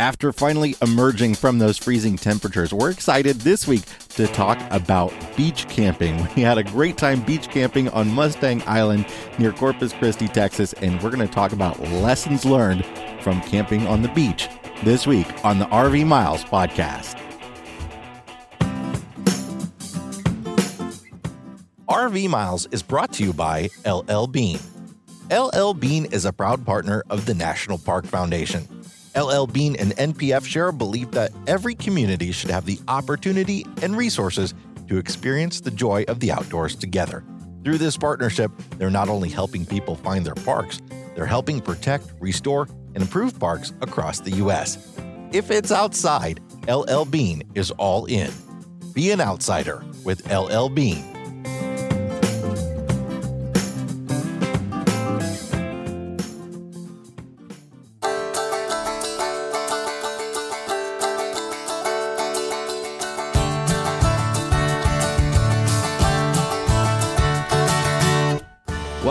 After finally emerging from those freezing temperatures, we're excited this week to talk about beach camping. We had a great time beach camping on Mustang Island near Corpus Christi, Texas, and we're going to talk about lessons learned from camping on the beach this week on the RV Miles podcast. RV Miles is brought to you by LL Bean. LL Bean is a proud partner of the National Park Foundation. LL Bean and NPF share a belief that every community should have the opportunity and resources to experience the joy of the outdoors together. Through this partnership, they're not only helping people find their parks, they're helping protect, restore, and improve parks across the U.S. If it's outside, LL Bean is all in. Be an outsider with LL Bean.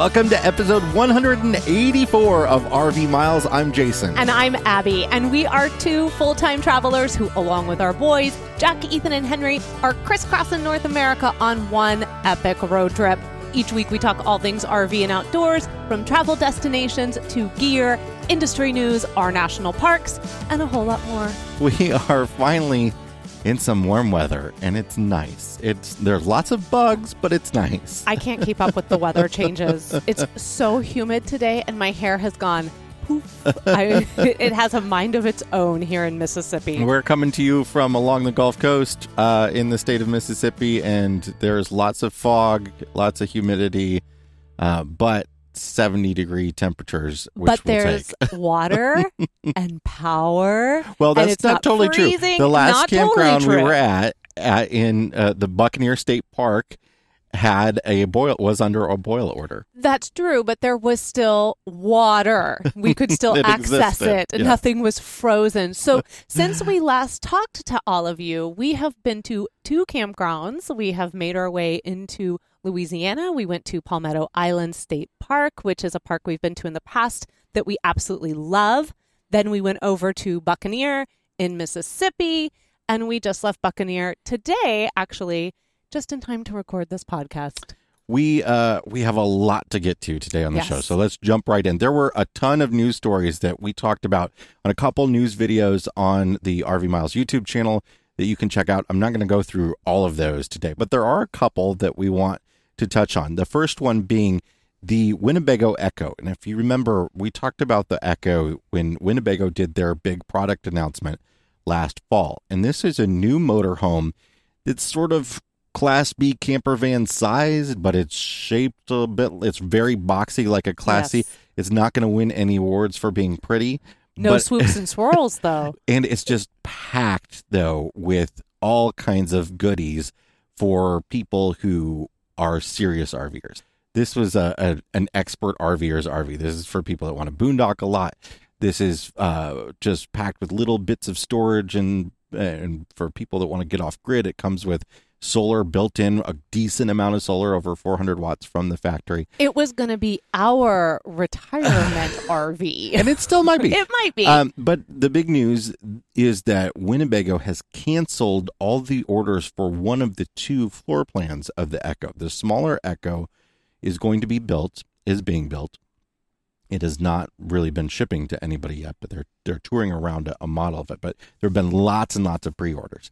Welcome to episode 184 of RV Miles. I'm Jason. And I'm Abby. And we are two full time travelers who, along with our boys, Jack, Ethan, and Henry, are crisscrossing North America on one epic road trip. Each week, we talk all things RV and outdoors, from travel destinations to gear, industry news, our national parks, and a whole lot more. We are finally in some warm weather and it's nice. It's there's lots of bugs, but it's nice. I can't keep up with the weather changes. It's so humid today and my hair has gone poof. I, it has a mind of its own here in Mississippi. We're coming to you from along the Gulf Coast uh, in the state of Mississippi, and there's lots of fog, lots of humidity, uh, but 70 degree temperatures. but we'll there's water and power. Well, that's not, not, totally freezing, true. The last campground totally we were at, at in uh, the Buccaneer State Park had a boil was under a boil order. That's true, but there was still water. We could still access existed. it. Yeah. Nothing was frozen. So since we last talked to all of you, we have been to two campgrounds. We have made our way into Louisiana. We went to Palmetto Island State Park, which is a park we've been to in the past that we absolutely love. Then we went over to Buccaneer in Mississippi, and we just left Buccaneer today, actually, just in time to record this podcast. We uh we have a lot to get to today on the yes. show. So let's jump right in. There were a ton of news stories that we talked about on a couple news videos on the RV Miles YouTube channel that you can check out. I'm not going to go through all of those today, but there are a couple that we want to touch on. The first one being the Winnebago Echo. And if you remember, we talked about the Echo when Winnebago did their big product announcement last fall. And this is a new motorhome that's sort of Class B camper van sized, but it's shaped a bit, it's very boxy like a Class yes. C. It's not going to win any awards for being pretty. No but, swoops and swirls, though. and it's just packed, though, with all kinds of goodies for people who are serious RVers. This was a, a an expert RVer's RV. This is for people that want to boondock a lot. This is uh, just packed with little bits of storage and and for people that want to get off grid, it comes with solar built in, a decent amount of solar, over 400 watts from the factory. It was going to be our retirement RV. And it still might be. it might be. Um, but the big news is that Winnebago has canceled all the orders for one of the two floor plans of the echo The smaller echo is going to be built, is being built. It has not really been shipping to anybody yet, but they're they're touring around a, a model of it. But there have been lots and lots of pre-orders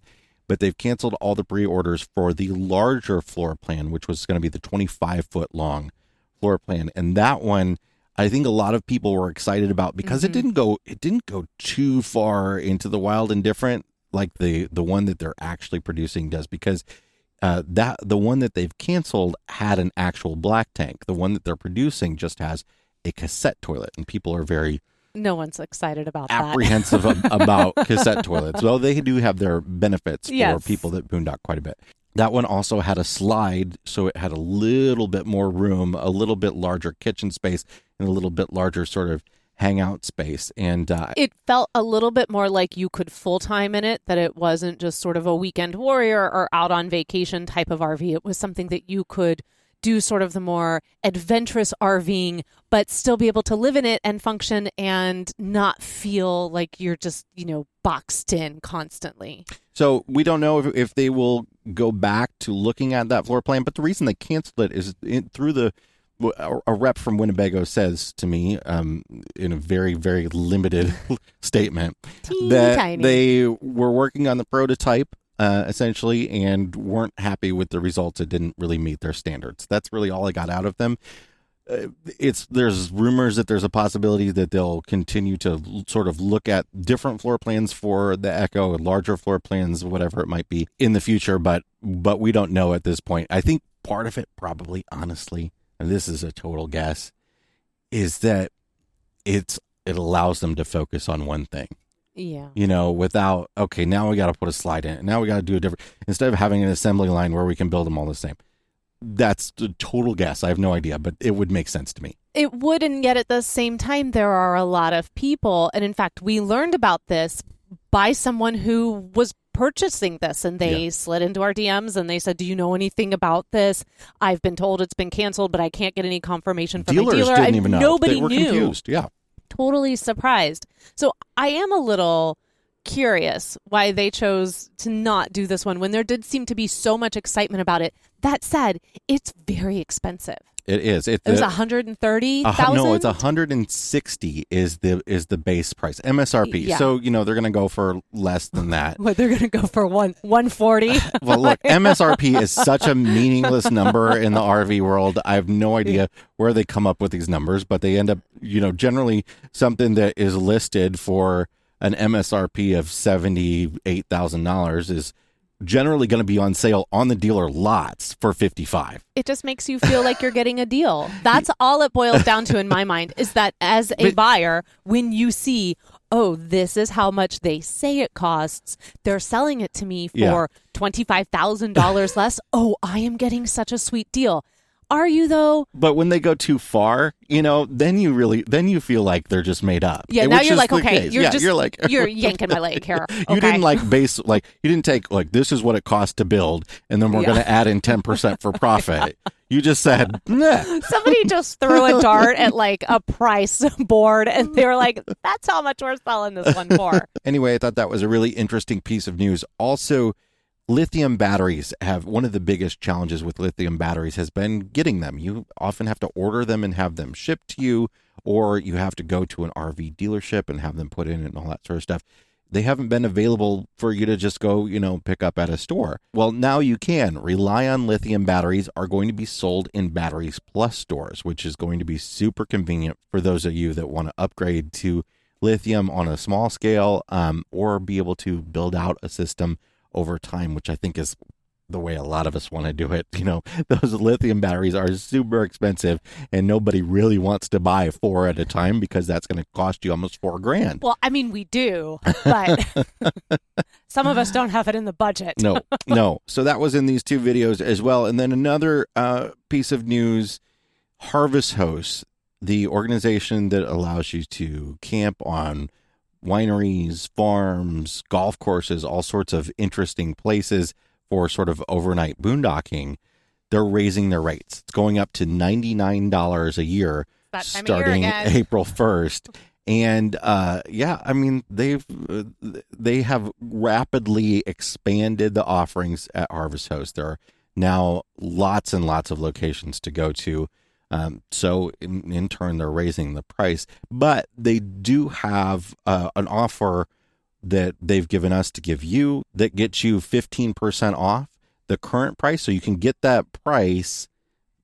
but they've canceled all the pre-orders for the larger floor plan, which was going to be the 25 foot long floor plan, and that one. I think a lot of people were excited about because mm-hmm. it didn't go it didn't go too far into the wild and different like the the one that they're actually producing does because uh, that the one that they've canceled had an actual black tank. The one that they're producing just has a cassette toilet, and people are very no one's excited about that. apprehensive that. about cassette toilets. Well, they do have their benefits for yes. people that boondock quite a bit. That one also had a slide, so it had a little bit more room, a little bit larger kitchen space, and a little bit larger sort of hangout space. And uh, it felt a little bit more like you could full time in it, that it wasn't just sort of a weekend warrior or out on vacation type of RV. It was something that you could do sort of the more adventurous RVing, but still be able to live in it and function and not feel like you're just, you know, boxed in constantly. So we don't know if, if they will go back to looking at that floor plan, but the reason they canceled it is in, through the a rep from Winnebago says to me um, in a very very limited statement Teeny that tiny. they were working on the prototype uh, essentially and weren't happy with the results. It didn't really meet their standards. That's really all I got out of them. Uh, it's there's rumors that there's a possibility that they'll continue to l- sort of look at different floor plans for the Echo, larger floor plans, whatever it might be in the future. But but we don't know at this point. I think part of it probably, honestly, and this is a total guess, is that it's it allows them to focus on one thing Yeah. you know, without okay, now we got to put a slide in. Now we got to do a different instead of having an assembly line where we can build them all the same. That's a total guess. I have no idea, but it would make sense to me. It would, and yet at the same time, there are a lot of people. And in fact, we learned about this by someone who was purchasing this and they Yeah. slid into our DMs and they said, Do you know anything about this? I've been told it's been canceled, but I can't get any confirmation from dealer. didn't even know. Nobody they were knew. confused. Yeah. Totally surprised. So I am a little curious why they chose to not do this one when there did seem to be so much excitement about it. That said, it's very expensive. It is. It, It was one hundred and thirty a no, it's 160 is the is the base price MSRP. Yeah. So you know they're going to go for less than that. What they're going to go for one one forty. well, look, MSRP is such a meaningless number in the RV world. I have no idea where they come up with these numbers, but they end up, you know, generally something that is listed for an MSRP of seventy-eight thousand dollars is generally going to be on sale on the dealer lots for fifty-five. it just makes you feel like you're getting a deal. That's all it boils down to in my mind is that as a But- buyer, when you see, oh, this is how much they say it costs, they're selling it to me Yeah. for $25,000 less. Oh, I am getting such a sweet deal. Are you though? But when they go too far, you know, then you really then you feel like they're just made up. Yeah, eh, now you're like, okay, case. you're yeah, just you're like you're yanking my leg here. You didn't like base like you didn't take like this is what it costs to build, and then we're Yeah. going to add in ten percent for profit. you just said, nah. Somebody just threw a dart at like a price board and they were like, that's how much we're selling this one for. Anyway, I thought that was a really interesting piece of news. Also, lithium batteries have one of the biggest challenges with lithium batteries has been getting them. You often have to order them and have them shipped to you, or you have to go to an RV dealership and have them put in and all that sort of stuff. They haven't been available for you to just go, you know, pick up at a store. Well, now you can. Relion lithium batteries are going to be sold in Batteries Plus stores, which is going to be super convenient for those of you that want to upgrade to lithium on a small scale um, or be able to build out a system over time, which I think is the way a lot of us want to do it. You know, those lithium batteries are super expensive and nobody really wants to buy four at a time because that's going to cost you almost four grand. Well, I mean, we do, but some of us don't have it in the budget. no, no. So that was in these two videos as well. And then another uh, piece of news Harvest Host, the organization that allows you to camp on wineries, farms, golf courses, all sorts of interesting places for sort of overnight boondocking. They're raising their rates. It's going up to $99 a year of year starting. April 1st. And uh, yeah, I mean they've they have rapidly expanded the offerings at Harvest Host. There are now lots and lots of locations to go to. Um, so in, in turn, they're raising the price, but they do have uh, an offer that they've given us to give you that gets you 15% off the current price. So you can get that price.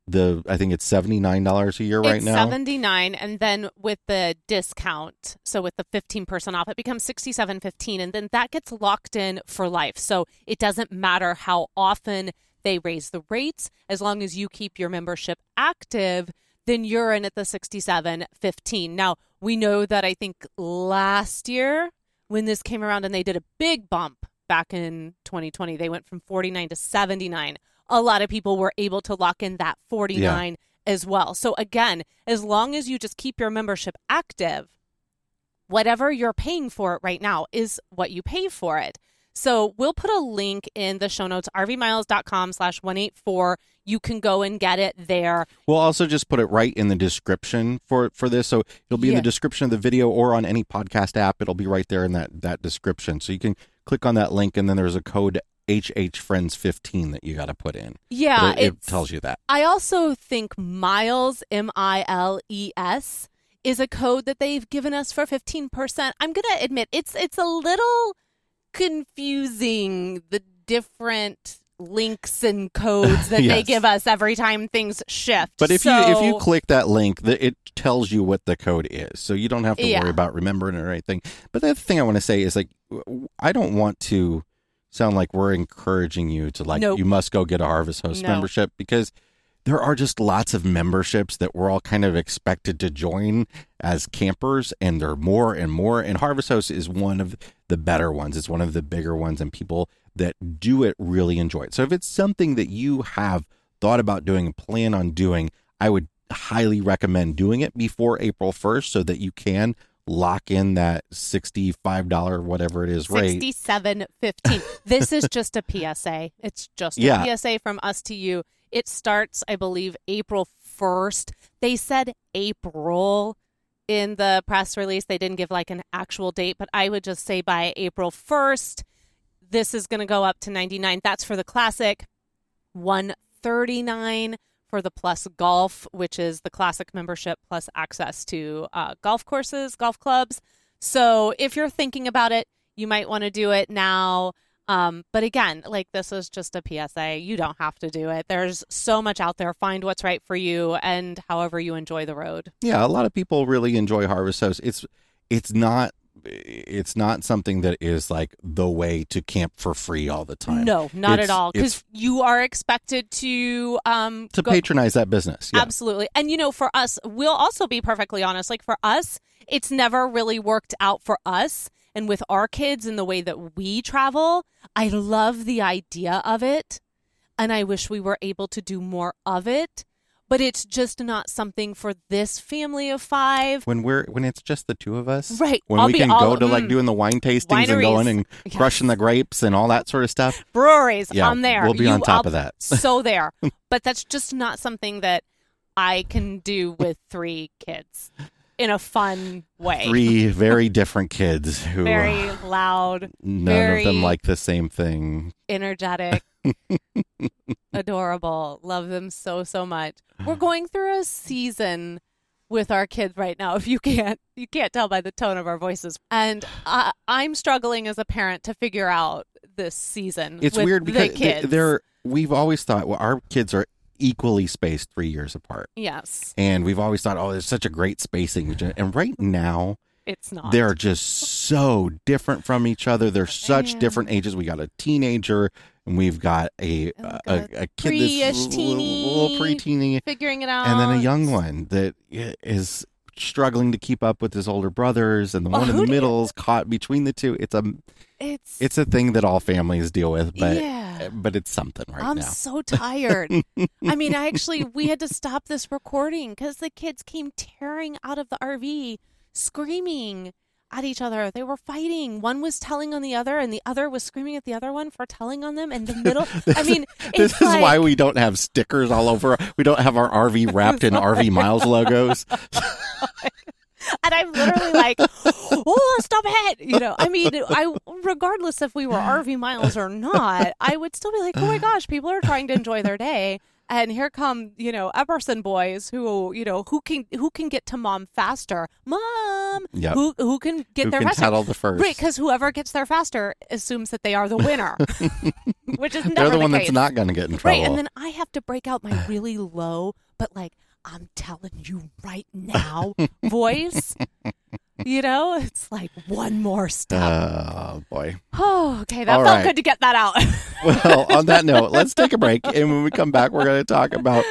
The I think it's $79 a year right now. 79 and then with the discount so with the 15% off it becomes 67.15 and then that gets locked in for life so it doesn't matter how often they raise the rates as long as you keep your membership active then you're in at the 67.15 now we know that i think last year when this came around and they did a big bump back in 2020 they went from 49 to 79 a lot of people were able to lock in that 49 as well. So again, as long as you just keep your membership active, whatever you're paying for it right now is what you pay for it. So we'll put a link in the show notes, rvmiles.com slash 184. you can go and get it there. We'll also just put it right in the description for for this, so it'll be in the description of the video or on any podcast app. It'll be right there in that that description, so you can click on that link, and then there's a code HH Friends fifteen that you got to put in. Yeah, it, it tells you that. I also think Miles, M I L E S, is a code that they've given us for 15%. I'm going to admit it's it's a little confusing the different links and codes that they give us every time things shift. But if you if you click that link, the, it tells you what the code is, so you don't have to Yeah. worry about remembering it or anything. But the other thing I want to say is like, I don't want to sound like we're encouraging you to like Nope. you must go get a Harvest Host No. membership because there are just lots of memberships that we're all kind of expected to join as campers, and there are more and more. And Harvest Host is one of the better ones. It's one of the bigger ones, and people that do it really enjoy it. So if it's something that you have thought about doing and plan on doing, I would highly recommend doing it before April 1st so that you can lock in that $65 whatever it is rate. 6715. this is just a PSA. It's just a PSA from us to you. It starts, I believe, April 1st. They said April in the press release. They didn't give like an actual date, but I would just say by April 1st, this is going to go up to 99. That's for the classic. 139 for the plus golf, which is the classic membership plus access to uh, golf courses, golf clubs. So if you're thinking about it, you might want to do it now. Um, but again, like this is just a PSA. You don't have to do it. There's so much out there. Find what's right for you and however you enjoy the road. Yeah, a lot of people really enjoy Harvest Host. It's it's not it's not something that is like the way to camp for free all the time. No, not It's- at all. Because you are expected to um to go- patronize that business. Yeah. Absolutely. And you know, for us, we'll also be perfectly honest. Like for us, it's never really worked out for us. And with our kids and the way that we travel, I love the idea of it. And I wish we were able to do more of it. But it's just not something for this family of five. When we're when it's just the two of us, Right. When I'll we can all- go to like mm. doing the wine tastings and going and Yes. crushing the grapes and all that sort of stuff. Breweries, Yeah, I'm there. we'll be You- on top I'll- of that. so there. But that's just not something that I can do with three kids in a fun way. Three very different kids who very loud, none very- of them like the same thing. energetic, adorable. Love them so so much. We're going through a season with our kids right now. If you can't you can't tell by the tone of our voices, and I, I'm struggling as a parent to figure out this season. It's with weird because they- kids. they're we've always thought well our kids are equally spaced three years apart. yes, And we've always thought, oh, there's such a great spacing. And right now, it's not. they're just so different from each other. They're such different ages. We got a teenager, and we've got a a, a, a kid that's little, little teeny. pre-teeny, figuring it out, and then a young one that is struggling to keep up with his older brothers, and the Well, one in the middle is caught between the two. It's a It's it's a thing that all families deal with, but yeah. but it's something right I'm now. so tired. I mean, I actually we had to stop this recording because the kids came tearing out of the RV, screaming at each other. They were fighting. One was telling on the other, and the other was screaming at the other one for telling on them. In the middle, I mean, this is like, why we don't have stickers all over. We don't have our RV wrapped in RV Miles logos. and I'm literally like, "Oh, stop it!" You know, I mean, I regardless if we were RV miles or not, I would still be like, "Oh my gosh, people are trying to enjoy their day." And here come, you know, Epperson boys who, you know, who can who can get to mom faster, mom. Yep. Who who can get Who there can faster? tattle the first? Right, because whoever gets there faster assumes that they are the winner, which is never They're the one case. that's not going to get in trouble. Right, and then I have to break out my really low, but like I'm telling you right now voice. You know, it's like one more step. oh boy. oh, okay, that all felt right. good to get that out. Well, on that note, let's take a break, and when we come back, we're going to talk about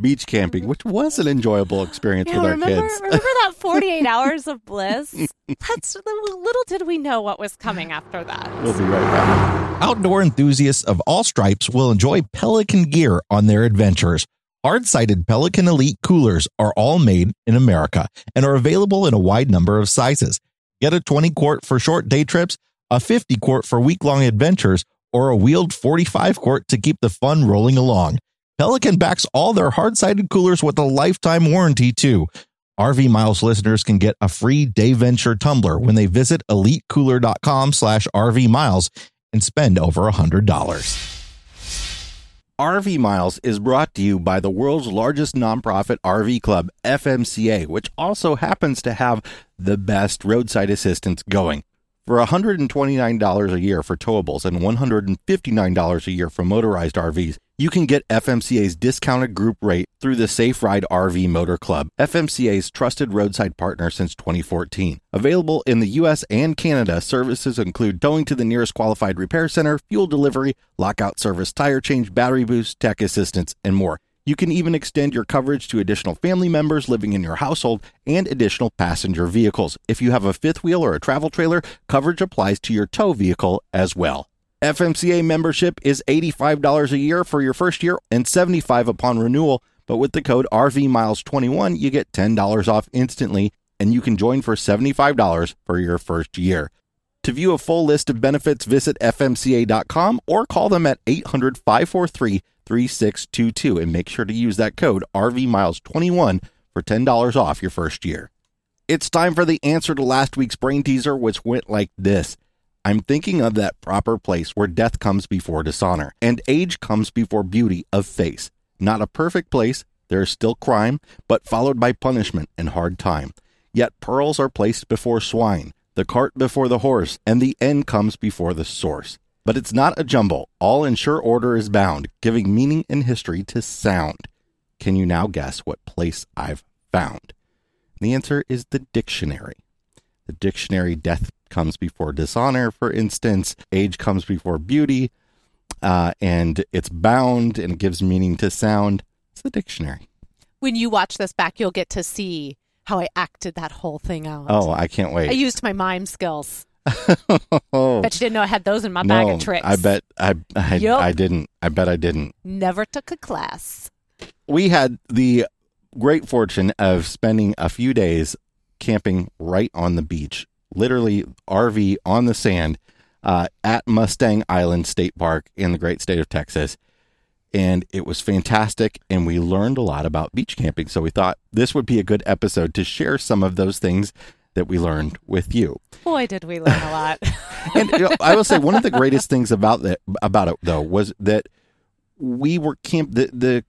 beach camping, which was an enjoyable experience yeah, with our remember, kids. remember that 48 hours of bliss? That's little did we know what was coming after that. We'll be right back. Outdoor enthusiasts of all stripes will enjoy Pelican gear on their adventures. Hard sided Pelican Elite coolers are all made in America and are available in a wide number of sizes. Get a 20 quart for short day trips, a 50 quart for week long adventures, or a wheeled 45 quart to keep the fun rolling along. Pelican backs all their hard sided coolers with a lifetime warranty, too. RV Miles listeners can get a free Dayventure tumbler when they visit elitecooler.com slash RV Miles and spend over a $100. RV Miles is brought to you by the world's largest nonprofit RV club, FMCA, which also happens to have the best roadside assistance going. For $129 a year for towables and $159 a year for motorized RVs, you can get FMCA's discounted group rate through the SafeRide RV Motor Club, FMCA's trusted roadside partner since 2014. Available in the US and Canada, services include towing to the nearest qualified repair center, fuel delivery, lockout service, tire change, battery boost, tech assistance, and more. You can even extend your coverage to additional family members living in your household and additional passenger vehicles. If you have a fifth wheel or a travel trailer, coverage applies to your tow vehicle as well. FMCA membership is $85 a year for your first year and 75 upon renewal, but with the code RVMiles21, you get $10 off instantly and you can join for $75 for your first year. To view a full list of benefits, visit fmca.com or call them at 800 543 3622 and make sure to use that code RVMiles21 for $10 off your first year. It's time for the answer to last week's brain teaser, which went like this I'm thinking of that proper place where death comes before dishonor and age comes before beauty of face. Not a perfect place, there is still crime, but followed by punishment and hard time. Yet pearls are placed before swine, the cart before the horse, and the end comes before the source. But it's not a jumble. All in sure order is bound, giving meaning and history to sound. Can you now guess what place I've found? The answer is the dictionary. The dictionary death comes before dishonor, for instance, age comes before beauty, uh, and it's bound and it gives meaning to sound. It's the dictionary. When you watch this back, you'll get to see how I acted that whole thing out. Oh, I can't wait. I used my mime skills. oh, Bet you didn't know I had those in my bag of tricks. I bet I I, Yup. I didn't. I bet I didn't. Never took a class. we had the great fortune of spending a few days camping right on the beach, literally RV on the sand uh, at Mustang Island State Park in the great state of Texas. And it was fantastic, and we learned a lot about beach camping. So we thought this would be a good episode to share some of those things that we learned with you. Boy, did we learn a lot. And you know, I will say one of the greatest things about that about it though was that we were camp the the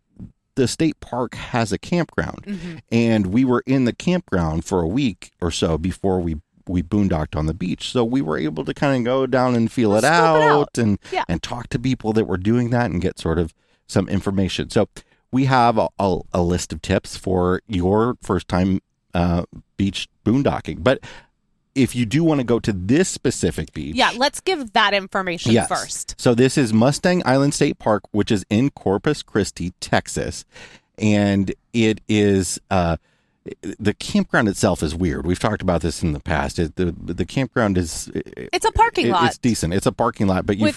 the state park has a campground Mm-hmm. and we were in the campground for a week or so before we we boondocked on the beach so we were able to kind of go down and feel it Scope it out, out. and Yeah. and talk to people that were doing that and get sort of some information so we have a, a, a list of tips for your first time uh, beach boondocking but if you do want to go to this specific beach yeah, let's give that information Yes. first. So this is Mustang Island State Park, which is in Corpus Christi, Texas, and it is uh, the campground itself is weird. We've talked about this in the past. It, the the campground is It's a parking it- lot. It's decent. It's a parking lot, but you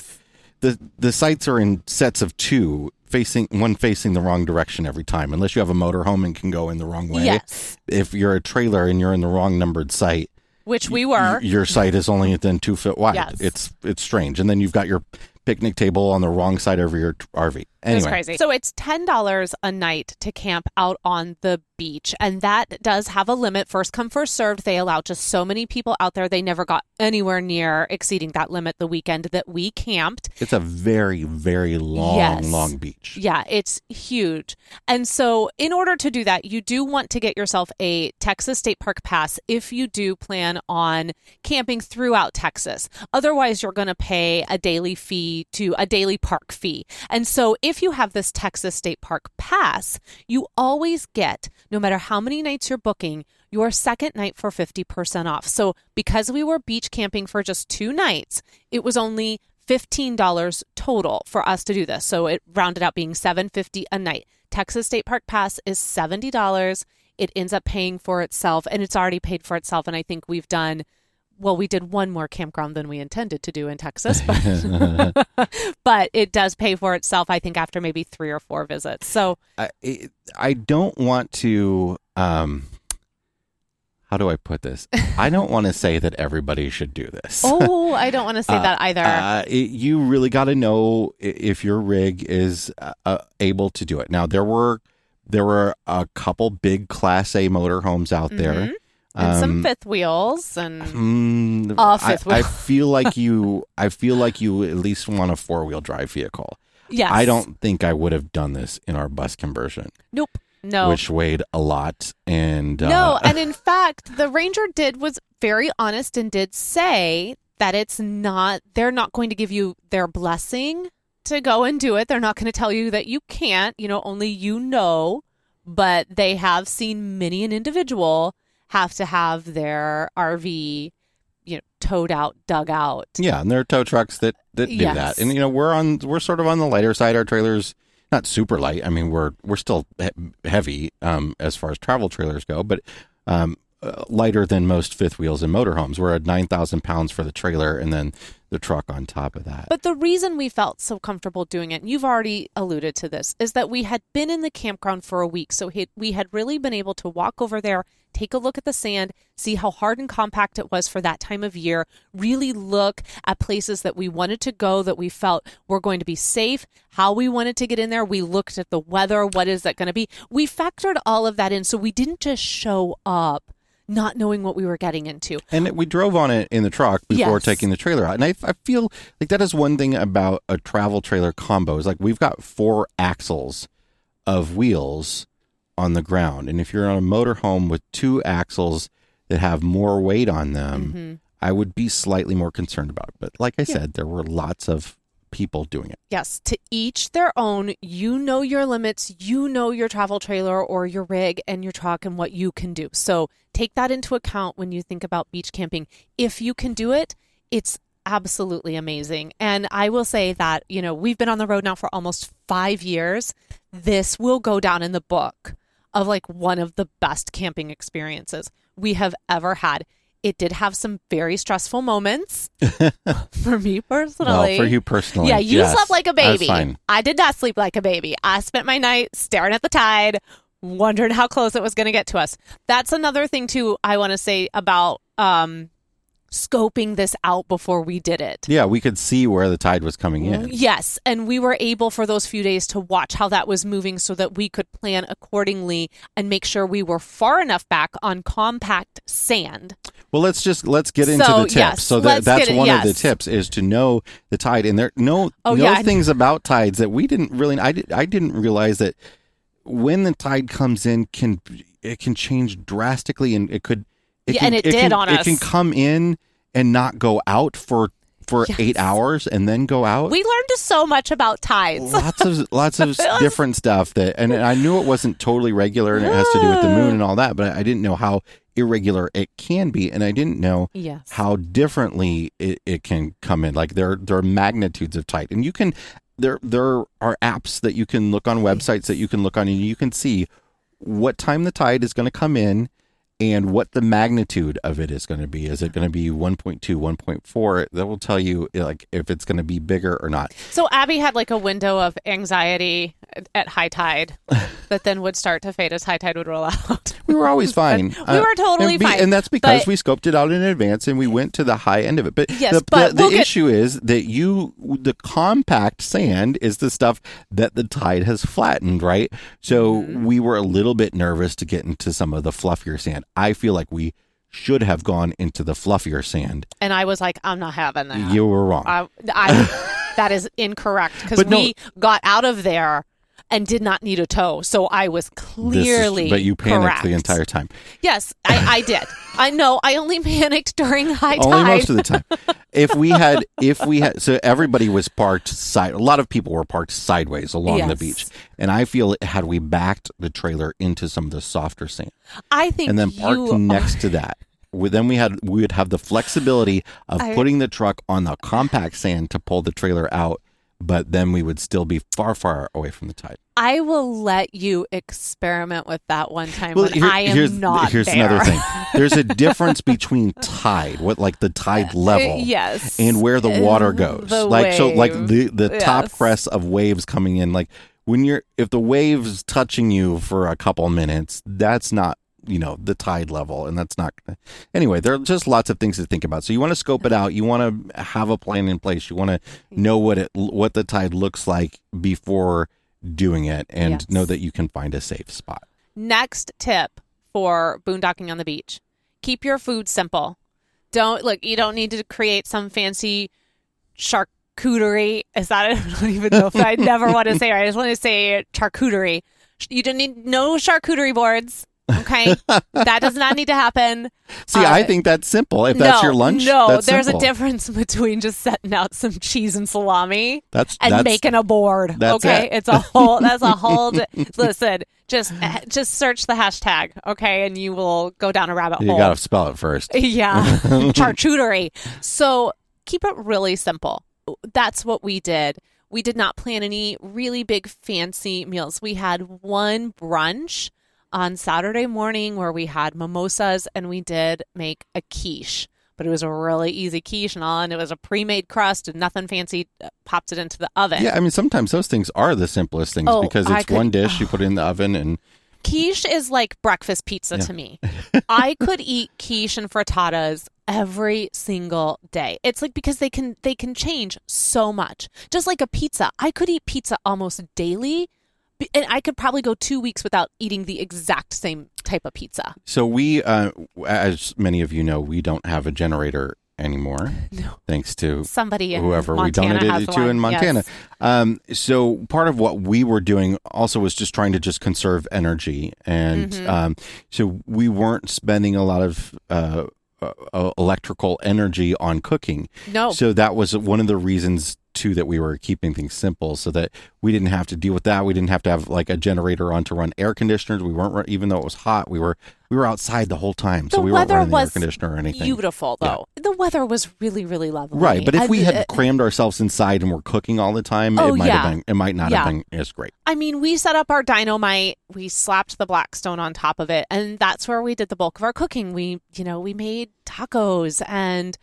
the the sites are in sets of two, facing one facing the wrong direction every time, unless you have a motorhome and can go in the wrong way. Yes. If you're a trailer and you're in the wrong numbered site, Which we were. y- your site is only then two foot wide. Yes. It's it's strange, and then you've got your picnic table on the wrong side of your RV. Anyway, It's crazy. So it's ten dollars a night to camp out on the beach, and that does have a limit. First come, first served. They allow just so many people out there. They never got anywhere near exceeding that limit the weekend that we camped. it's a very very long Yes. long beach. Yeah, it's huge. And so, in order to do that, you do want to get yourself a Texas State Park pass if you do plan on camping throughout Texas. Otherwise, you're going to pay a daily fee to a daily park fee. And so, if you have this Texas State Park pass, you always get, no matter how many nights you're booking, your second night for 50% off. So, because we were beach camping for just two nights, it was only $15 total for us to do this. So it rounded out being 750 a night. Texas State Park Pass is $70. It ends up paying for itself and it's already paid for itself and I think we've done well, we did one more campground than we intended to do in Texas, but, but it does pay for itself, I think, after maybe three or four visits. So, I I don't want to um how do I put this? I don't want to say that everybody should do this. Oh, I don't want to say Uh, that either. Uh, it- you really got to know if your rig is uh, uh, able to do it. Now there were there were a couple big Class A motorhomes out there. And some Um, fifth wheels and mm, Uh, I, fifth I wheel. feel like you. I feel like you at least want a four wheel drive vehicle. yes. I don't think I would have done this in our bus conversion, Nope. No. which weighed a lot. And uh, No, and in fact, the ranger did was very honest and did say that it's not they're not going to give you their blessing to go and do it. They're not going to tell you that you can't, you know, only you know, but they have seen many an individual have to have their RV you know towed out, dug out. Yeah, and there are tow trucks that that do Yes. that, and you know we're on we're sort of on the lighter side. Our trailers not super light. I mean we're we're still he- heavy um, as far as travel trailers go, but um, uh, lighter than most fifth wheels and motorhomes. We're at nine thousand pounds for the trailer, and then the truck on top of that. But the reason we felt so comfortable doing it, and you've already alluded to this, is that we had been in the campground for a week. So we had really been able to walk over there, take a look at the sand, see how hard and compact it was for that time of year, really look at places that we wanted to go that we felt were going to be safe, how we wanted to get in there. We looked at the weather, what is that going to be? We factored all of that in. So we didn't just show up not knowing what we were getting into. And we drove on it in the truck before Yes. taking the trailer out. And I, I feel like that is one thing about a travel trailer combo is like we've got four axles of wheels on the ground. And if you're on a motorhome with two axles that have more weight on them, Mm-hmm. I would be slightly more concerned about it. But like I said, there were lots of people doing it. Yes, to each their own. You know your limits. You know your travel trailer or your rig and your truck and what you can do. So take that into account when you think about beach camping. If you can do it, it's absolutely amazing. And I will say that, you know, we've been on the road now for almost five years. This will go down in the book of like one of the best camping experiences we have ever had. It did have some very stressful moments for me personally. Well, for you personally. Yeah, you yes, slept like a baby. fine. I did not sleep like a baby. I spent my night staring at the tide, wondering how close it was going to get to us. That's another thing too. I want to say about um, scoping this out before we did it. Yeah, we could see where the tide was coming in. Yes, and we were able for those few days to watch how that was moving so that we could plan accordingly and make sure we were far enough back on compact sand. Well, let's just let's get into So, the tips. yes, so that that's it- one of the tips is to know the tide, and there no Oh, no yeah. things about tides that we didn't really. I did, I didn't realize that when the tide comes in can it can change drastically, and it could. It Yeah, can, and it did can, on It us. can come in and not go out for for Yes. eight hours, and then go out. We learned so much about tides. lots of lots of different stuff that and I knew it wasn't totally regular and it has to do with the moon and all that but I didn't know how irregular it can be and I didn't know Yes. how differently it, it can come in like there there are magnitudes of tide and you can there there are apps that you can look on websites that you can look on and you can see what time the tide is going to come in and what the magnitude of it is going to be is it going to be 1.2 1.4 that will tell you like if it's going to be bigger or not So Abby had like a window of anxiety at- high tide that then would start to fade as high tide would roll out. We were always fine. Uh, We were totally and be- fine, and that's because but- we scoped it out in advance and we went to the high end of it. But Yes, the, but the, the we'll get- issue is that you, the compact sand is the stuff that the tide has flattened, right? So Mm-hmm. we were a little bit nervous to get into some of the fluffier sand. I feel like we should have gone into the fluffier sand. And I was like, I'm not having that. You were wrong. I, I, that is incorrect because no- we got out of there and did not need a tow. So I was This is- clearly. but you panicked correct. the entire time. Yes, I, I did. I know. I only panicked during high tide. Only most of the time. If we had, if we had, so everybody was parked side. A lot of people were parked sideways along the beach, and I feel had we backed the trailer into some of the softer sand I think and then parked next to that, we, then we had we would have the flexibility of I- putting the truck on the compact sand to pull the trailer out, but then we would still be far, far away from the tide. I will let you experiment with that one time Well, when here- I am here's, not here's there. another thing. There's a difference between tide, what like the tide level, Uh, yes. and where the water goes. the like so, like wave. the the top Yes. crest of waves coming in. Like when you're if the waves touching you for a couple minutes, that's not you know the tide level, and that's not. Anyway, there are just lots of things to think about. So you want to scope it out. You want to have a plan in place. You want to mm-hmm. know what it what the tide looks like before doing it, and Yes. know that you can find a safe spot. Next tip for boondocking on the beach keep your food simple. Don't look, you don't need to create some fancy charcuterie. Is that it? I don't even know if I never want to say it. I just want to say charcuterie. You don't need no charcuterie boards. Okay. that does not need to happen. See, Uh, I think that's simple. If that's no, your lunch, No, there's simple. a difference between just setting out some cheese and salami That's and that's making a board. that's okay, it. it's a whole. That's a whole. di- listen, just just search the hashtag, okay, and you will go down a rabbit you hole. You got to spell it first. yeah, charcuterie. So keep it really simple. That's what we did. We did not plan any really big fancy meals. We had one brunch on Saturday morning where we had mimosas and we did make a quiche. But it was a really easy quiche and all, and it was a pre-made crust and nothing fancy. uh, Popped it into the oven. Yeah, I mean sometimes those things are the simplest things Oh, because it's could- one dish you put it in the oven and quiche is like breakfast pizza to me. I could eat quiche and frittatas every single day. It's like because they can they can change so much. Just like a pizza. I could eat pizza almost daily and I could probably go 2 weeks without eating the exact same type of pizza. So we, uh, as many of you know, we don't have a generator anymore, No. thanks to Somebody in whoever we donated it to one. in Montana. Yes. Um, so part of what we were doing also was just trying to just conserve energy, and Mhm. um, so we weren't spending a lot of uh, uh, electrical energy on cooking. No. So that was one of the reasons too that we were keeping things simple, so that we didn't have to deal with that. We didn't have to have like a generator on to run air conditioners. We weren't, even though it was hot, we were we were outside the whole time, so The we weren't running the air conditioner or anything. Beautiful though. The weather was really really lovely. Right, but if we had uh, crammed ourselves inside and were cooking all the time, Oh, it might yeah. have been it might not Yeah. have been as great. I mean, we set up our dynamite, we slapped the Blackstone on top of it, and that's where we did the bulk of our cooking. We, you know, we made tacos and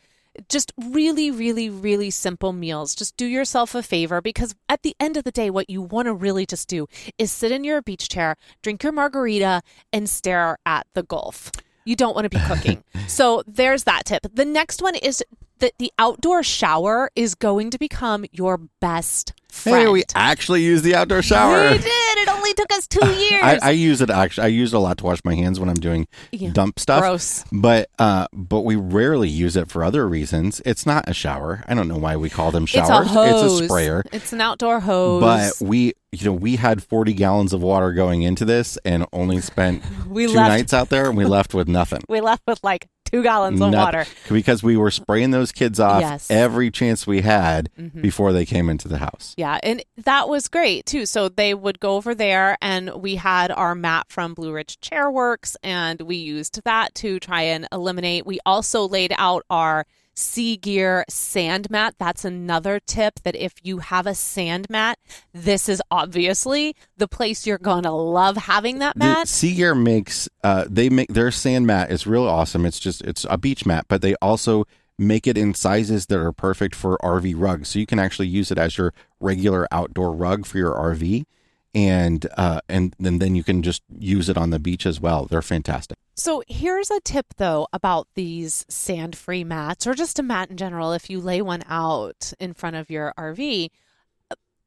just really, really, really simple meals. Just do yourself a favor because at the end of the day, what you want to really just do is sit in your beach chair, drink your margarita, and stare at the Gulf. You don't want to be cooking. so there's that tip. The next one is that the outdoor shower is going to become your best friend. Hey, we actually use the outdoor shower. We did. Only took us two years. I, I use it actually. I use it a lot to wash my hands when I'm doing Yeah. dump stuff. Gross. But uh, but we rarely use it for other reasons. It's not a shower. I don't know why we call them showers. It's a hose. sprayer. It's an outdoor hose. But we, you know, we had 40 gallons of water going into this, and only spent We two left- nights out there, and we left with nothing. we left with like two gallons of Nothing. water. because we were spraying those kids off Yes. every chance we had Mhm. before they came into the house. Yeah, and that was great too. So they would go over there, and we had our mat from Blue Ridge Chairworks, and we used that to try and eliminate. We also laid out our CGear sand mat. That's another tip that if you have a sand mat, this is obviously the place you're gonna love having that The mat. CGear makes uh, they make their sand mat is real awesome. It's just it's a beach mat, but they also make it in sizes that are perfect for RV rugs. So you can actually use it as your regular outdoor rug for your RV, and uh, and then then you can just use it on the beach as well. They're fantastic. So here's a tip though about these sand-free mats or just a mat in general if you lay one out in front of your RV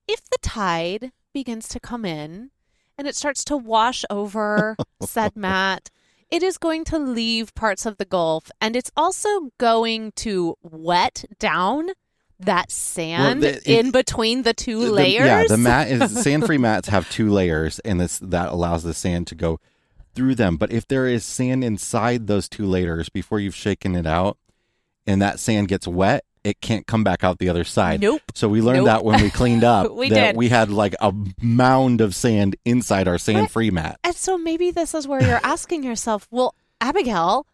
if the tide begins to come in and it starts to wash over said mat it is going to leave parts of the gulf and it's also going to wet down that sand the- in between the two The- layers yeah, the mat is sand-free mats have two layers, and this that allows the sand to go through them. But if there is sand inside those two layers before you've shaken it out, and that sand gets wet, it can't come back out the other side. Nope. So we learned Nope. that when we cleaned up, We that did. we had like a mound of sand inside our sand-free mat. And so maybe this is where you're asking yourself, well, Abigail,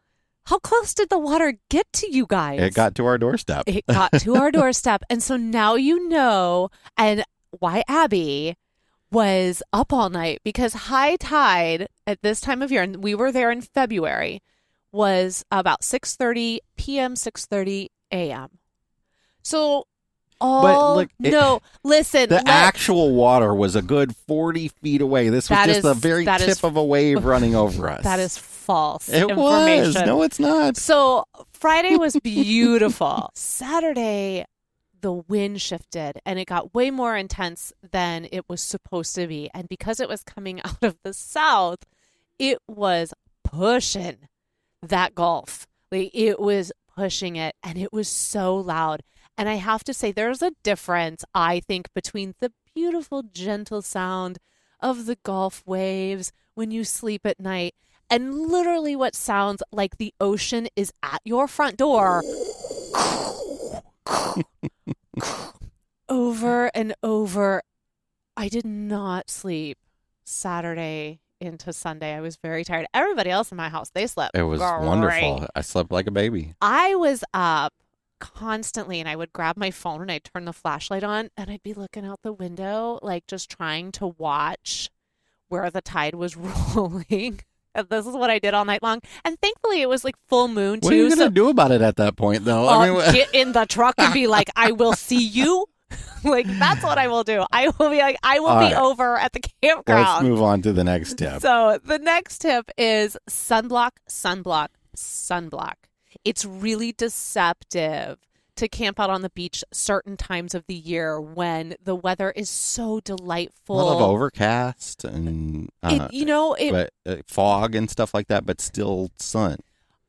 how close did the water get to you guys? It got to our doorstep. it got to our doorstep. And so now you know and why Abby was up all night because high tide at this time of year, and we were there in February, was about 6.30 p.m., 6.30 a.m. So all oh, look, it- no, listen. The let- actual water was a good 40 feet away. This was just is- the very tip is- of a wave running over us. That is false It information. was. No, it's not. So Friday was beautiful. Saturday, the wind shifted and it got way more intense than it was supposed to be. And because it was coming out of the south, it was pushing that Gulf. Like it was pushing it and it was so loud. And I have to say, there's a difference, I think, between the beautiful, gentle sound of the Gulf waves when you sleep at night and literally what sounds like the ocean is at your front door over and over. I did not sleep Saturday into Sunday. I was very tired. Everybody else in my house, they slept. It was great. wonderful. I slept like a baby. I was up constantly and I would grab my phone and I'd turn the flashlight on and I'd be looking out the window, like just trying to watch where the tide was rolling. This is what I did all night long. And thankfully, it was like full moon too. What are you so to do about it at that point, though? I'll I mean, get in the truck and be like, I will see you. like that's what I will do. I will be like, I will All be right. over at the campground. let's move on to the next tip. So the next tip is sunblock, sunblock, sunblock. It's really deceptive to camp out on the beach certain times of the year when the weather is so a delightful. lot of overcast and uh, It, you know, it, but uh, fog and stuff like that, but still sun.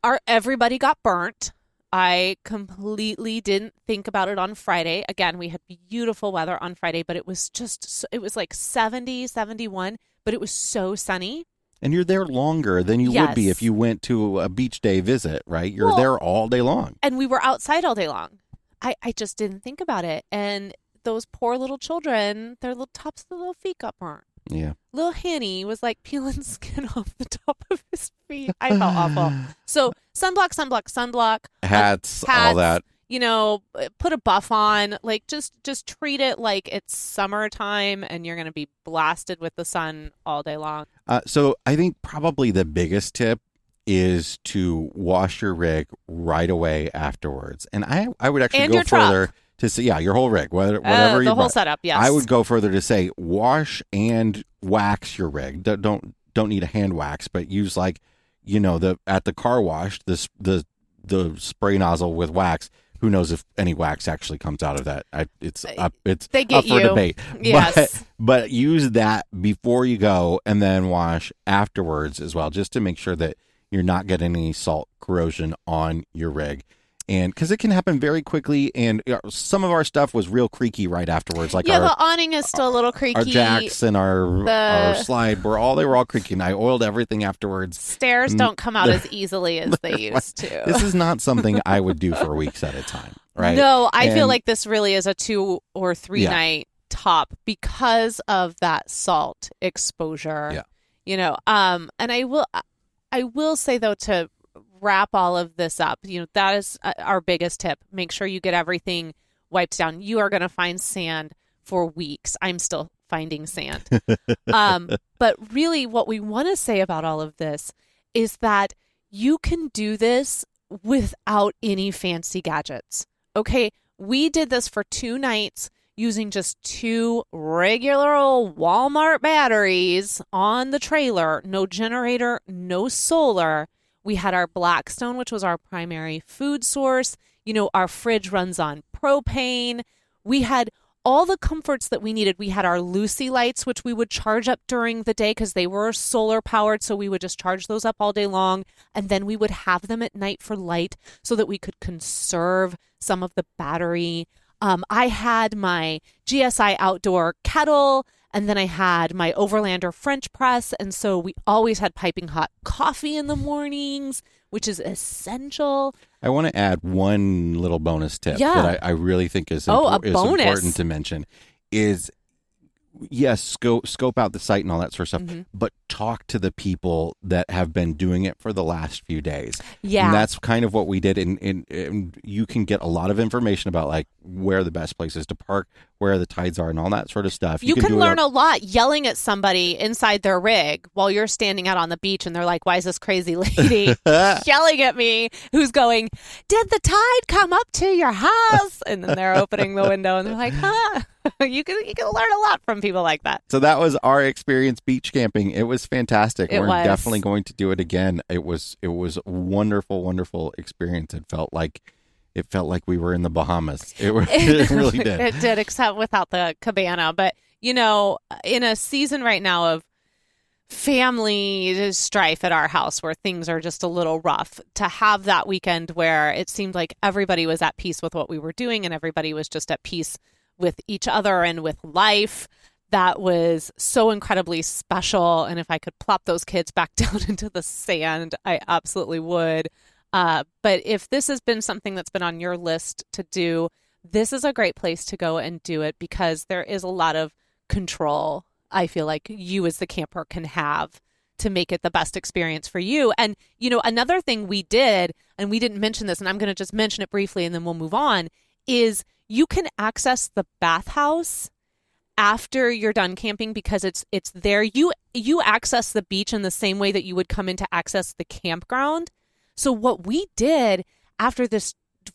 our everybody got burnt. I completely didn't think about it on Friday. Again, we had beautiful weather on Friday, but it was just it was like 70, 71, but it was so sunny. And you're there longer than you would be if you went to a beach day visit, right? You're Well- there all day long. and we were outside all day long. I, I just didn't think about it. And those poor little children, their little tops of their little feet got burnt. Yeah. Little Hanny was like peeling skin off the top of his feet. I felt awful. So sunblock, sunblock, sunblock. Hats, all hats, that. You know, put a buff on. Like just just treat it like it's summertime and you're gonna be blasted with the sun all day long. Uh, so I think probably the biggest tip is to wash your rig right away afterwards. And I I would actually And go your truck. further to say yeah, your whole rig, Uh, whatever the whole brought. setup, yes. I would go further to say wash and wax your rig. Don't don't, don't need a hand wax, but use like you know the at the car wash this the the spray nozzle with wax. Who knows if any wax actually comes out of that? I, it's uh, up. It's They get up for you. debate. Yes. But, but use that before you go, and then wash afterwards as well, just to make sure that you're not getting any salt corrosion on your rig. And because it can happen very quickly, and uh, some of our stuff was real creaky right afterwards, like yeah, our the awning is still a little creaky. our jacks and our The- our slide were all they were all creaky and I oiled everything afterwards. Stairs Mm, don't come out as easily as they used to. This is not something I would do for weeks at a time, right? No, I feel like this really is a two or three Yeah. night top because of that salt exposure. Yeah. You know, um and I will I will say though to wrap all of this up, you know, that is uh, our biggest tip. Make sure you get everything wiped down. You are going to find sand for weeks. I'm still finding sand. um but really what we want to say about all of this is that you can do this without any fancy gadgets. Okay, we did this for two nights using just two regular old Walmart batteries on the trailer, no generator, no solar. We had our Blackstone, which was our primary food source. You know, our fridge runs on propane. We had all the comforts that we needed. We had our Luci lights, which we would charge up during the day because they were solar powered. So we would just charge those up all day long. And then we would have them at night for light so that we could conserve some of the battery. Um, I had my GSI outdoor kettle. And then I had my Overlander French press. And so we always had piping hot coffee in the mornings, which is essential. I want to add one little bonus tip Yeah. that I, I really think is, Oh, a impor- bonus. important to mention is yes, scope scope out the site and all that sort of stuff, Mhm. but talk to the people that have been doing it for the last few days. Yeah. And that's kind of what we did. And, and, and you can get a lot of information about like where the best places to park, where the tides are, and all that sort of stuff. You, can, do it learn a lot yelling at somebody inside their rig while you're standing out on the beach and they're like, why is this crazy lady yelling at me who's going, did the tide come up to your house? And then they're opening the window and they're like, huh? you can you can learn a lot from people like that. So that was our experience beach camping. It was fantastic. It We're was. definitely going to do it again. It was it was a wonderful, wonderful experience. It felt like it felt like we were in the Bahamas. It, were- it really did. It did, except without the cabana. But you know, in a season right now of family strife at our house where things are just a little rough, to have that weekend where it seemed like everybody was at peace with what we were doing and everybody was just at peace with each other and with life. That was so incredibly special. And if I could plop those kids back down into the sand, I absolutely would. Uh, but if this has been something that's been on your list to do, this is a great place to go and do it because there is a lot of control I feel like you as the camper can have to make it the best experience for you. And, you know, another thing we did, and we didn't mention this, and I'm going to just mention it briefly and then we'll move on, is you can access the bathhouse after you're done camping because it's it's there you you access the beach in the same way that you would come in to access the campground so what we did after this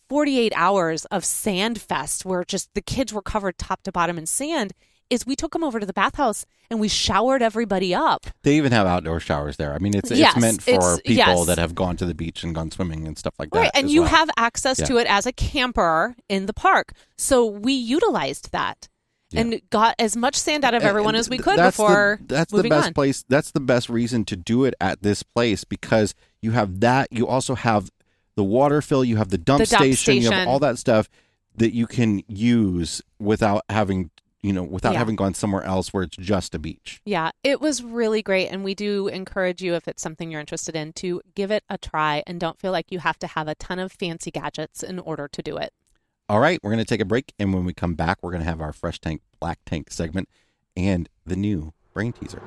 48 hours of sand fest where just the kids were covered top to bottom in sand is we took them over to the bathhouse and we showered everybody up They even have outdoor showers there. I mean, it's Yes, it's meant for it's- people yes. that have gone to the beach and gone swimming and stuff like that. right and you well. have access Yeah. to it as a camper in the park so we utilized that and got as much sand out of everyone And as we could that's the- before that's moving the best on. place. That's the best reason to do it at this place because you have that. You also have the water fill. You have the dump, The dump station, You have station. all that stuff that you can use without having you know without Yeah. having gone somewhere else where it's just a beach. Yeah, it was really great. And we do encourage you, if it's something you're interested in, to give it a try and don't feel like you have to have a ton of fancy gadgets in order to do it. All right, we're going to take a break, and when we come back, we're going to have our fresh tank black tank segment and the new brain teaser.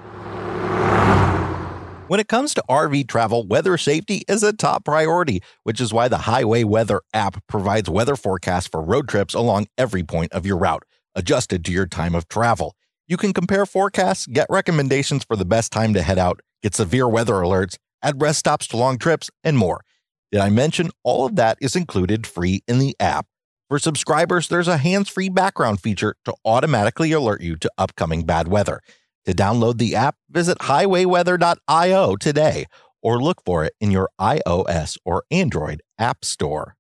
When it comes to RV travel, weather safety is a top priority, which is why the Highway Weather app provides weather forecasts for road trips along every point of your route, adjusted to your time of travel. You can compare forecasts, get recommendations for the best time to head out, get severe weather alerts, add rest stops to long trips, and more. Did I mention all of that is included free in the app? For subscribers, there's a hands free background feature to automatically alert you to upcoming bad weather. To download the app, visit highwayweather.io today or look for it in your iOS or Android app store.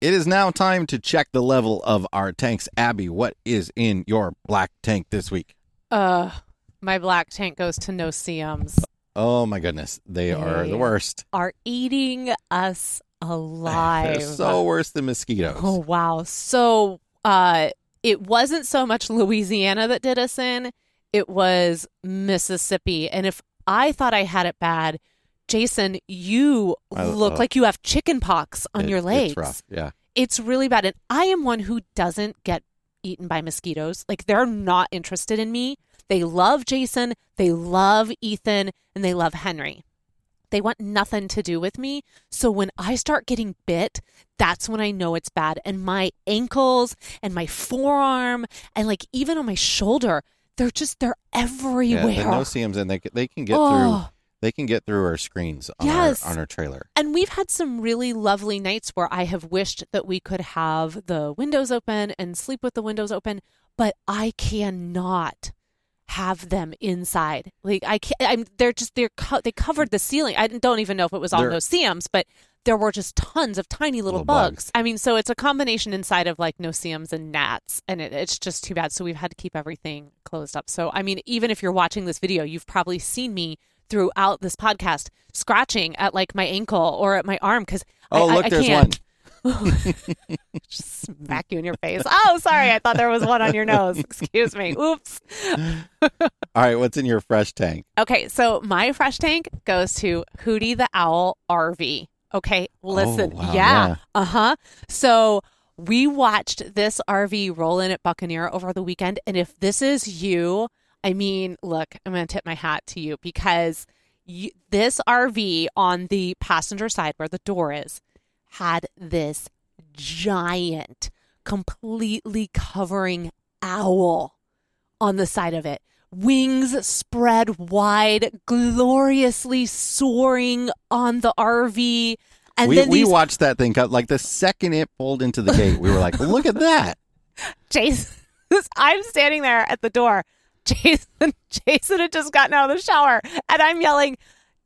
It is now time to check the level of our tanks. Abby, what is in your black tank this week? Uh, my black tank goes to no-see-ums. Oh my goodness, they are the worst. Are eating us alive. They're so worse than mosquitoes. Oh wow. So uh it wasn't so much Louisiana that did us in, it was Mississippi. And if I thought I had it bad, Jason, you I- look uh, like you have chicken pox on It- your legs. It's rough. Yeah. It's really bad. And I am one who doesn't get eaten by mosquitoes. Like they're not interested in me. They love Jason, they love Ethan, and they love Henry. They want nothing to do with me. So when I start getting bit, that's when I know it's bad. And my ankles and my forearm and like even on my shoulder, they're just they're everywhere. Yeah, the no seams and they they can get Oh. through they can get through our screens on Yes. our on our trailer. And we've had some really lovely nights where I have wished that we could have the windows open and sleep with the windows open, but I cannot have them inside. Like I can't. I'm. They're just they're co- they covered the ceiling. I don't even know if it was all They're- no-see-ums, but there were just tons of tiny little, Little bugs. bugs. I mean, so it's a combination inside of like no-see-ums and gnats, and it, it's just too bad. So we've had to keep everything closed up. So I mean, even if you're watching this video, you've probably seen me throughout this podcast scratching at like my ankle or at my arm because Oh, I, look, I, I there's can't. just smack you in your face. Oh, sorry, I thought there was one on your nose. Excuse me. Oops. All right, what's in your fresh tank? Okay, so my fresh tank goes to Hootie the Owl RV. Okay, listen. Oh, wow, yeah. yeah. Uh huh. So we watched this RV roll in at Buccaneer over the weekend. And if this is you, I mean, look, I'm going to tip my hat to you because you, this RV on the passenger side where the door is had this giant, completely covering owl on the side of it. Wings spread wide, gloriously soaring on the RV. And we then we watched that thing cut like the second it pulled into the gate. We were like, look at that. Jason I'm standing there at the door. Jason, Jason had just gotten out of the shower, and I'm yelling,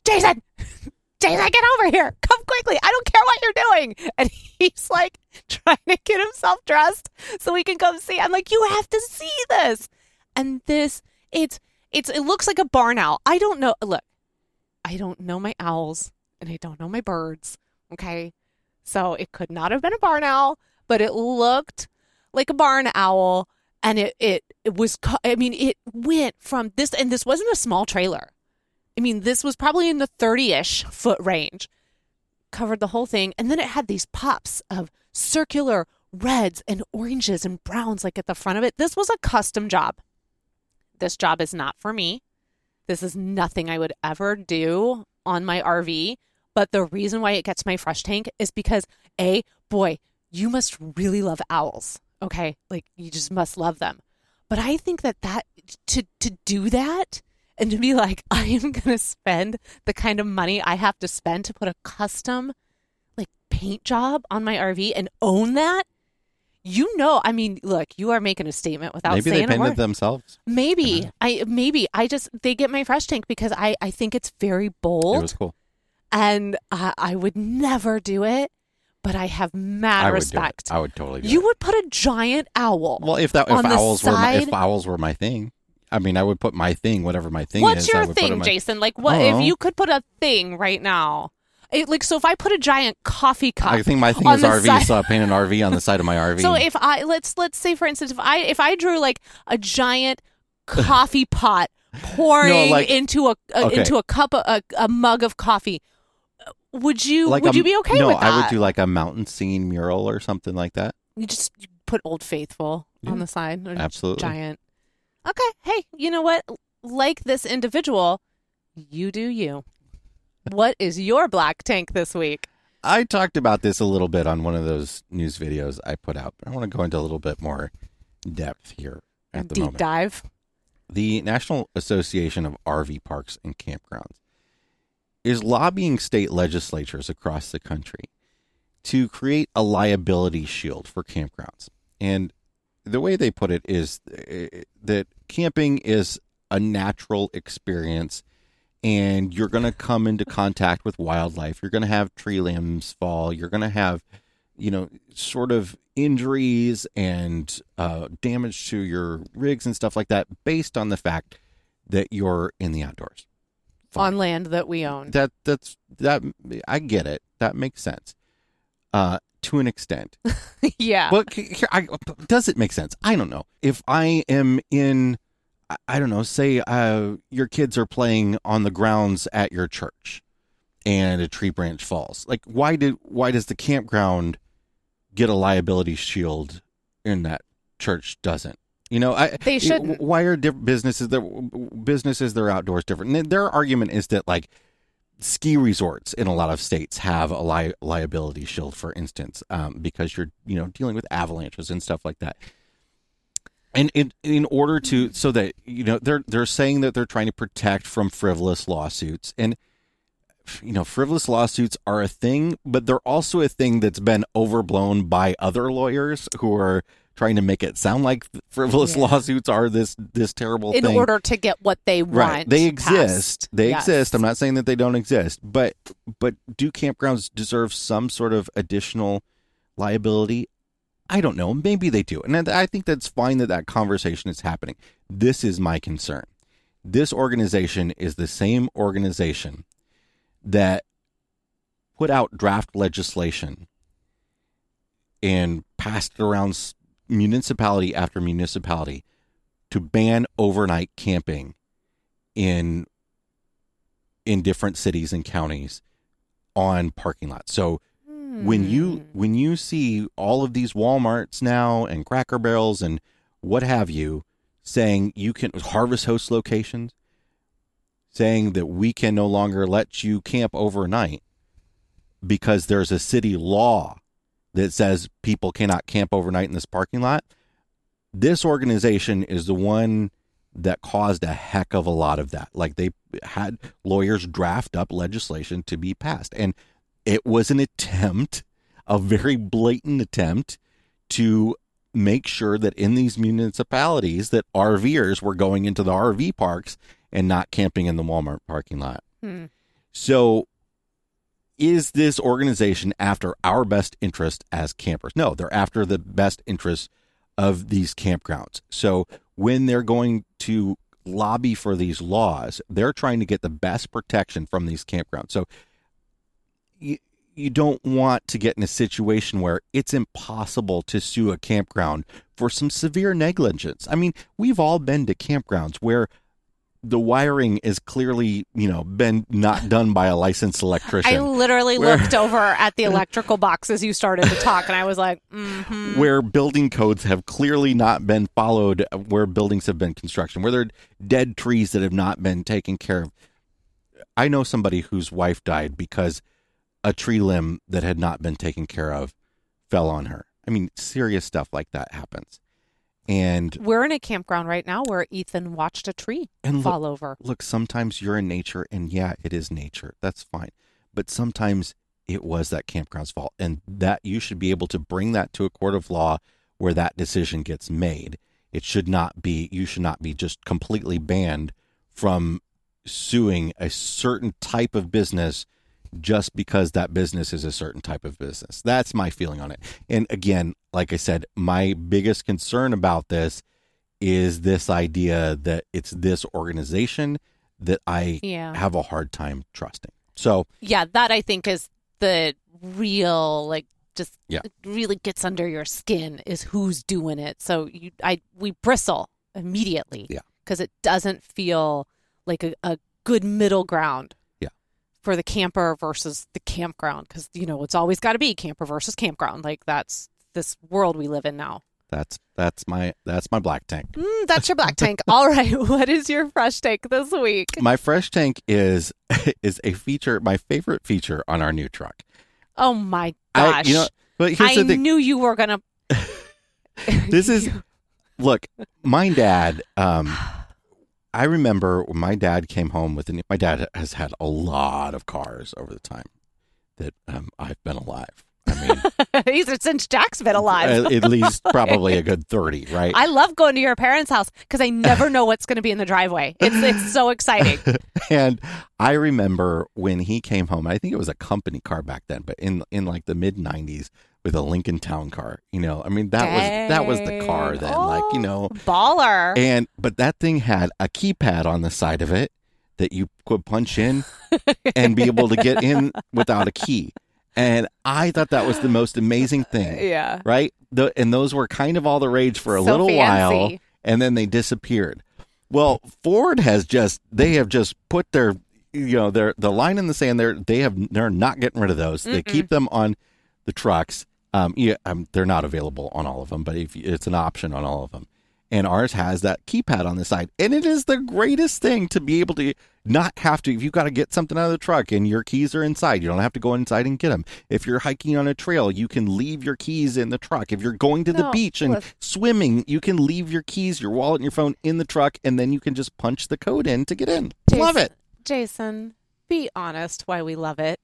Jason, Jason, get over here. Come quickly. I don't care what you're doing. And he's like trying to get himself dressed so we can come see. I'm like, you have to see this. And this, it's, it's, it looks like a barn owl. I don't know. Look, I don't know my owls and I don't know my birds. Okay. So it could not have been a barn owl, but it looked like a barn owl. And it, it, it was, I mean, it went from this, and this wasn't a small trailer. I mean, this was probably in the 30 ish foot range, covered the whole thing. And then it had these pops of circular reds and oranges and browns like at the front of it. This was a custom job. This job is not for me. This is nothing I would ever do on my RV. But the reason why it gets my fresh tank is because, A, boy, you must really love owls. Okay. Like you just must love them. But I think that that to, to do that and to be like, I am going to spend the kind of money I have to spend to put a custom like paint job on my RV and own that. You know, I mean, look, you are making a statement without Maybe saying they a painted word. themselves. Maybe uh-huh. I maybe I just they get my fresh tank because I I think it's very bold. It was cool. and I, I would never do it, but I have mad I would respect. I would totally do You it. would put a giant owl. Well, if that if owls were my, if owls were my thing, I mean, I would put my thing, whatever my thing What's is. I your would thing, in my- Jason? Like, what if know. you could put a thing right now? It, like, so if I put a giant coffee cup, I think my thing is RV, side- so I paint an RV on the side of my RV. So if I let's let's say for instance, if I if I drew like a giant coffee pot pouring like- into a, a okay. into a cup a, a mug of coffee, would you like would a- you be okay no, with that? I would do like a mountain scene mural or something like that. You just put Old Faithful on the side. Absolutely. Giant. Okay. Hey, you know what? Like this individual, you do you. What is your black tank this week? I talked about this a little bit on one of those news videos I put out, but I want to go into a little bit more depth here at the Deep moment. dive. The National Association of RV Parks and Campgrounds is lobbying state legislatures across the country to create a liability shield for campgrounds. And the way they put it is uh, that camping is a natural experience and you're going to come into contact with wildlife. You're going to have tree limbs fall. You're going to have, you know, sort of injuries and uh, damage to your rigs and stuff like that based on the fact that you're in the outdoors. Fine. On land that we own. That that's that I get it. That makes sense. Uh to an extent. yeah. But here, I, does it make sense? I don't know. If I am in, I- don't know, say uh, your kids are playing on the grounds at your church, and a tree branch falls. Like, why did why does the campground get a liability shield, and that church doesn't? You know, I They shouldn't. Why are different businesses that businesses that are outdoors different? And their argument is that like ski resorts in a lot of states have a li- liability shield, for instance, um, because you're you know dealing with avalanches and stuff like that. And in in order to so that you know they're they're saying that they're trying to protect from frivolous lawsuits and you know frivolous lawsuits are a thing, but they're also a thing that's been overblown by other lawyers who are trying to make it sound like frivolous Yeah. lawsuits are this this terrible in thing order to get what they want. right they passed. exist they Yes. exist i'm not saying that they don't exist but but do campgrounds deserve some sort of additional liability i don't know. Maybe they do. And i think that's fine that that conversation is happening. This is my concern. This organization is the same organization that put out draft legislation and passed it around municipality after municipality to ban overnight camping in in different cities and counties on parking lots. So when you Hmm. when you see all of these Walmarts now and Cracker Barrels and what have you saying you can Harvest Host locations saying that we can no longer let you camp overnight because there's a city law that says people cannot camp overnight in this parking lot. This organization is the one that caused a heck of a lot of that. Like they had lawyers draft up legislation to be passed. And it was an attempt, a very blatant attempt to make sure that in these municipalities that RVers were going into the RV parks and not camping in the Walmart parking lot. Hmm. So is this organization after our best interest as campers? No, they're after the best interest of these campgrounds. So when they're going to lobby for these laws, they're trying to get the best protection from these campgrounds. So you, you don't want to get in a situation where it's impossible to sue a campground for some severe negligence. I mean, we've all been to campgrounds where the wiring is clearly, you know, been not done by a licensed electrician. I literally Where- looked over at the electrical box as you started to talk, and I was like, mm-hmm. where building codes have clearly not been followed, where buildings have been construction, where there are dead trees that have not been taken care of. I know somebody whose wife died because a tree limb that had not been taken care of fell on her. I mean, serious stuff like that happens. And We're in a campground right now where Ethan watched a tree and look, fall over. look, sometimes you're in nature, and yeah, it is nature. That's fine. But sometimes it was that campground's fault, and that you should be able to bring that to a court of law where that decision gets made. It should not be. You should not be just completely banned from suing a certain type of business just because that business is a certain type of business. That's my feeling on it. And again, like I said, my biggest concern about this is this idea that it's this organization that I Yeah. have a hard time trusting. So, Yeah, that I think is the real like just Yeah. really gets under your skin is who's doing it. So you I we bristle immediately. Yeah. Because it doesn't feel like a, a good middle ground. For the camper versus the campground. Because you know, it's always gotta be camper versus campground. Like that's this world we live in now. that's that's my that's my black tank. Mm, that's your black tank. All right. What is your fresh take this week? My fresh tank is is a feature, my favorite feature on our new truck. Oh my I, gosh. you know, but here's I the thing. knew you were gonna this is look my dad um i remember when my dad came home with a new, my dad has had a lot of cars over the time that um, i've been alive i mean These are since Jack's been alive. at, at least probably a good 30 right I love going to your parents' house because I never know what's going to be in the driveway. It's it's so exciting. and i remember when he came home i think it was a company car back then but in in like the mid 90s with a lincoln town car you know i mean that was that was the car Dang. then like you know Oh, baller. And but that thing had a keypad on the side of it that you could punch in and be able to get in without a key. And I thought that was the most amazing thing, yeah. right? The, and those were kind of all the rage for a So little while, and then they disappeared. Well, Ford has just they have just put their you know their the line in the sand. They're they have they're not getting rid of those. They keep them on the trucks. Um, yeah, um, they're not available on all of them, but if you- it's an option on all of them. And ours has that keypad on the side, and it is the greatest thing to be able to not have to. If you've got to get something out of the truck and your keys are inside, you don't have to go inside and get them. If you're hiking on a trail, you can leave your keys in the truck. If you're going to the No, beach and listen. swimming, you can leave your keys, your wallet, and your phone in the truck, and then you can just punch the code in to get in. Love it. Jason, be honest why we love it.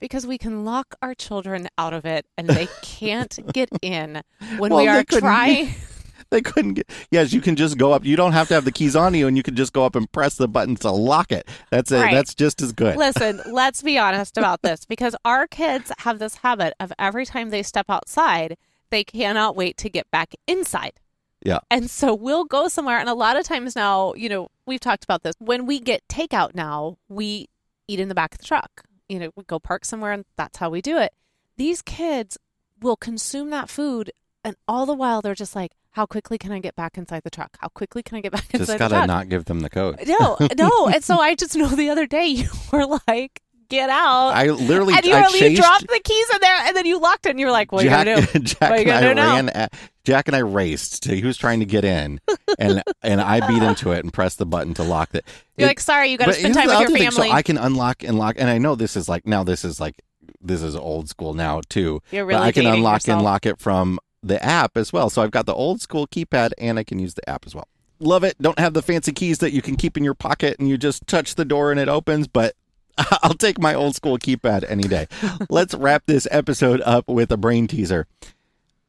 Because we can lock our children out of it and they can't get in when Well, we they are trying. They couldn't get. Yes, you can just go up. You don't have to have the keys on you, and you can just go up and press the button to lock it. That's it. Right. That's just as good. Listen, let's be honest about this because our kids have this habit of every time they step outside, they cannot wait to get back inside. Yeah. And so we'll go somewhere. And a lot of times now, you know, we've talked about this. When we get takeout now, we eat in the back of the truck. You know, we go park somewhere and that's how we do it. These kids will consume that food. And all the while, they're just like, how quickly can I get back inside the truck? How quickly can I get back inside just the truck? Just gotta not give them the code. No, no. And so I just know the other day you were like, get out. I literally and you, I were- you chased dropped the keys in there and then you locked it and you're like, what are you Jack, to do? Jack What you and I gonna ran. At, Jack and I raced. To, he was trying to get in, and and I beat into it and pressed the button to lock it. You're It- like, sorry, you got to spend time with your family. So I can unlock and lock, and I know this is like now this is like this is old school now too. You're really but I can unlock yourself. and lock it from the app as well. So I've got the old school keypad, and I can use the app as well. Love it. Don't have the fancy keys that you can keep in your pocket and you just touch the door and it opens, but I'll take my old school keypad any day. Let's wrap this episode up with a brain teaser.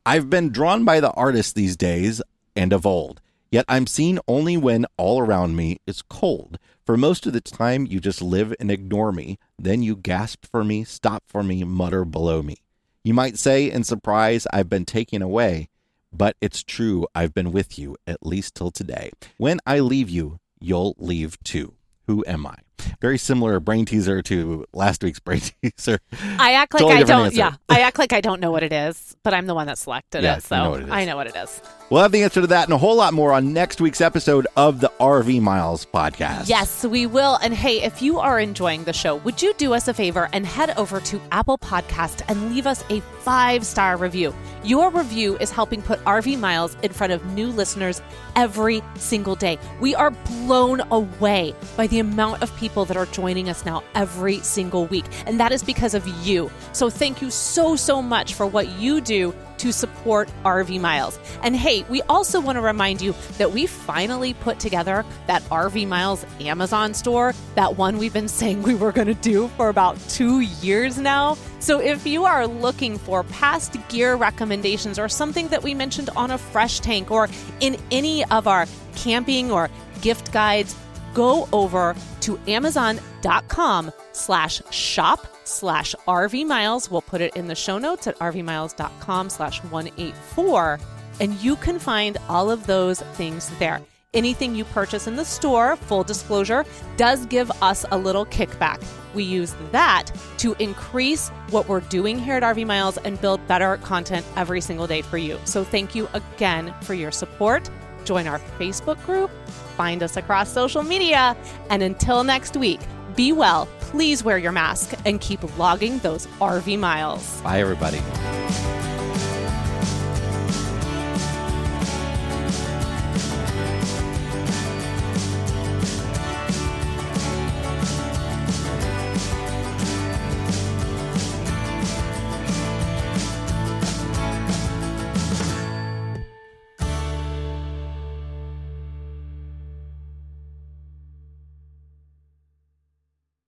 I've been drawn by the artists these days and of old, yet I'm seen only when all around me is cold. For most of the time, you just live and ignore me. Then you gasp for me, stop for me, mutter below me. You might say in surprise, I've been taken away, but it's true, I've been with you at least till today. When I leave you, you'll leave too. Who am I? Very similar brain teaser to last week's brain teaser. I act like Totally I don't. answer. Yeah, I act like I don't know what it is, but I'm the one that selected Yeah, it, so you know it. I know what it is. We'll have the answer to that and a whole lot more on next week's episode of the RV Miles podcast. Yes, we will. And hey, if you are enjoying the show, would you do us a favor and head over to Apple Podcast and leave us a five star review? Your review is helping put RV Miles in front of new listeners every single day. We are blown away by the amount of people that are joining us now every single week. And that is because of you. So thank you so, so much for what you do to support RV Miles. And hey, we also want to remind you that we finally put together that RV Miles Amazon store, that one we've been saying we were going to do for about two years now. So if you are looking for past gear recommendations or something that we mentioned on a fresh tank or in any of our camping or gift guides, go over to amazon.com slash shop slash rv miles. We'll put it in the show notes at rvmiles.com slash 184 and you can find all of those things there. Anything you purchase in the store full disclosure does give us a little kickback. We use that to increase what we're doing here at rv miles and build better content every single day for you. So thank you again for your support join our facebook group find us across social media. And until next week, be well, please wear your mask, and keep logging those RV miles. Bye, everybody.